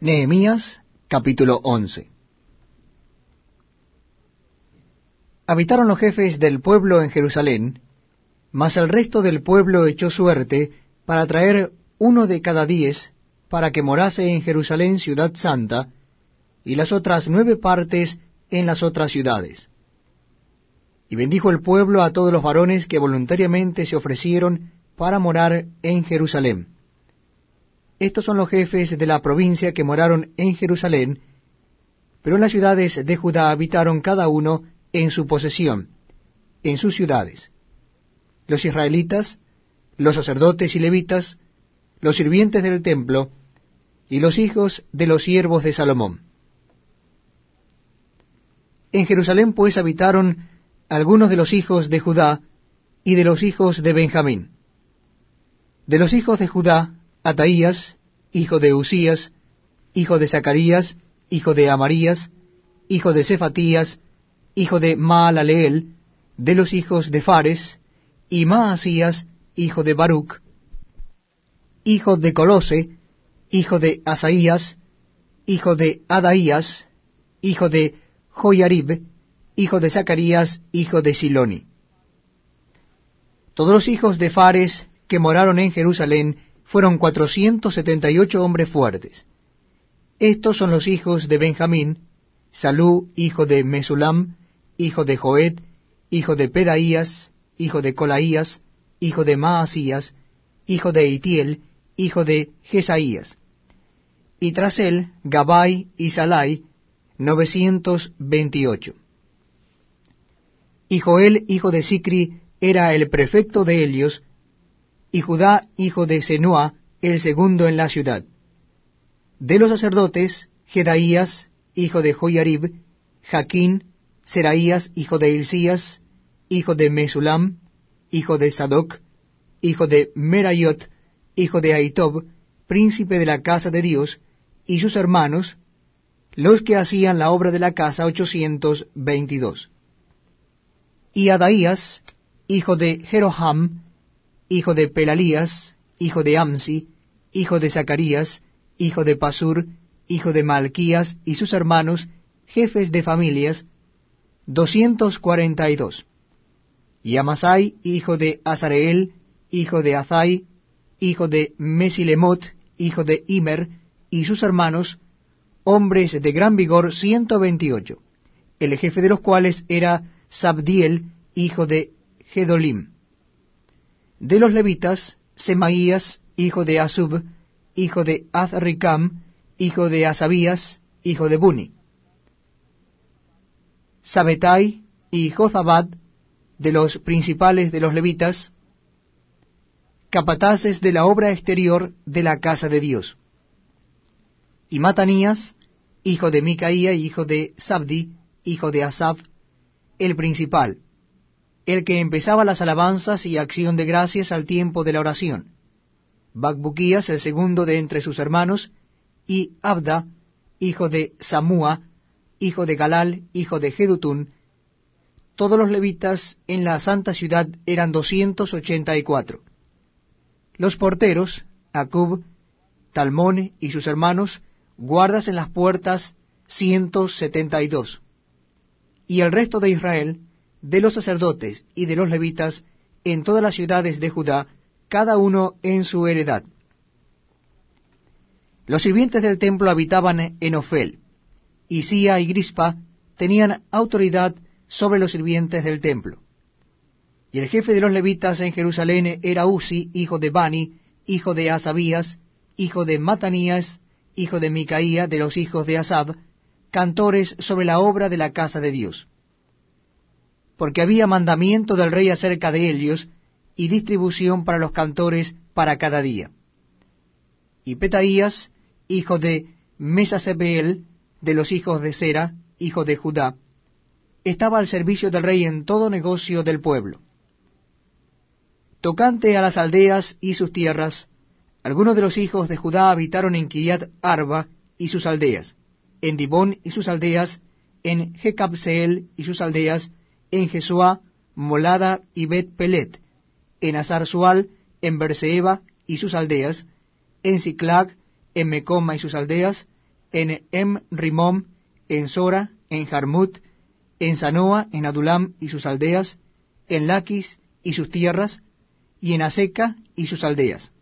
Nehemías capítulo 11 Habitaron los jefes del pueblo en Jerusalén, mas el resto del pueblo echó suerte para traer uno de cada diez para que morase en Jerusalén ciudad santa, y las otras nueve partes en las otras ciudades. Y bendijo el pueblo a todos los varones que voluntariamente se ofrecieron para morar en Jerusalén. Estos son los jefes de la provincia que moraron en Jerusalén, pero en las ciudades de Judá habitaron cada uno en su posesión, en sus ciudades. Los israelitas, los sacerdotes y levitas, los sirvientes del templo, y los hijos de los siervos de Salomón. En Jerusalén pues habitaron algunos de los hijos de Judá y de los hijos de Benjamín. De los hijos de Judá, Ataías, hijo de Usías, hijo de Zacarías, hijo de Amarías, hijo de Cefatías, hijo de Maalaleel, de los hijos de Fares, y Maasías, hijo de Baruch, hijo de Colose, hijo de Asaías, hijo de Adaías, hijo de Joyarib, hijo de Zacarías, hijo de Siloni. Todos los hijos de Fares que moraron en Jerusalén fueron cuatrocientos setenta y ocho hombres fuertes. Estos son los hijos de Benjamín, Salú, hijo de Mesulam, hijo de Joed, hijo de Pedaías, hijo de Colaías, hijo de Maasías, hijo de Itiel, hijo de Jesaías. Y tras él, Gabai y Salai, novecientos veintiocho. Y Joel, hijo de Sicri, era el prefecto de Helios, y Judá, hijo de Senua, el segundo en la ciudad. De los sacerdotes, Jedaías, hijo de Joyarib, Jaquín, Seraías, hijo de Hilcías, hijo de Mesulam, hijo de Sadoc, hijo de Merayot, hijo de Aitob, príncipe de la casa de Dios, y sus hermanos, los que hacían la obra de la casa ochocientos veintidós. Y Adaías, hijo de Jeroham, hijo de Pelalías, hijo de Amsi, hijo de Zacarías, hijo de Pasur, hijo de Malquías, y sus hermanos, jefes de familias, doscientos cuarenta y dos. Y Amasai, hijo de Azareel, hijo de Azai, hijo de Mesilemot, hijo de Imer, y sus hermanos, hombres de gran vigor, ciento veintiocho, el jefe de los cuales era Sabdiel, hijo de Gedolim. De los levitas, Semaías, hijo de Asub, hijo de Azricam, hijo de Asabías, hijo de Buni. Sabetai y Jozabad, de los principales de los levitas, capataces de la obra exterior de la casa de Dios y Matanías, hijo de Micaía, hijo de Sabdi, hijo de Asaf, el principal, el que empezaba las alabanzas y acción de gracias al tiempo de la oración, Bacbuquías, el segundo de entre sus hermanos, y Abda, hijo de Samúa, hijo de Galal, hijo de Jedutún, todos los levitas en la santa ciudad eran doscientos ochenta y cuatro. Los porteros, Acub, Talmón y sus hermanos, guardas en las puertas ciento setenta y dos. Y el resto de Israel, de los sacerdotes y de los levitas, en todas las ciudades de Judá, cada uno en su heredad. Los sirvientes del templo habitaban en Ofel, y Sia y Grispa tenían autoridad sobre los sirvientes del templo. Y el jefe de los levitas en Jerusalén era Uzi, hijo de Bani, hijo de Asabías, hijo de Matanías, hijo de Micaía, de los hijos de Asab, cantores sobre la obra de la casa de Dios. Porque había mandamiento del rey acerca de ellos, y distribución para los cantores para cada día. Y Petaías, hijo de Mesasebeel, de los hijos de Sera, hijo de Judá, estaba al servicio del rey en todo negocio del pueblo. Tocante a las aldeas y sus tierras, algunos de los hijos de Judá habitaron en Kiriat Arba y sus aldeas, en Dibón y sus aldeas, en Jecabseel y sus aldeas, en Jesuá, Molada y Bet Pelet, en Azarzual, en Berseba y sus aldeas, en Siclag, en Mecoma y sus aldeas, en Em Rimom, en Sora, en Jarmut, en Sanoa, en Adulam y sus aldeas, en Laquis y sus tierras, y en Aseca y sus aldeas.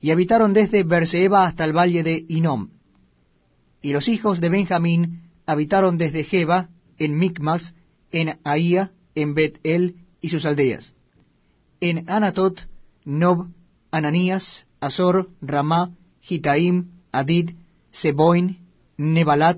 Y habitaron desde Berseba hasta el valle de Inom. Y los hijos de Benjamín habitaron desde Jeba, en Micmas, en Ahía, en Bet-El y sus aldeas. En Anatot, Nob, Ananías, Azor, Ramá, Gitaim, Adid, Seboin, Nebalat,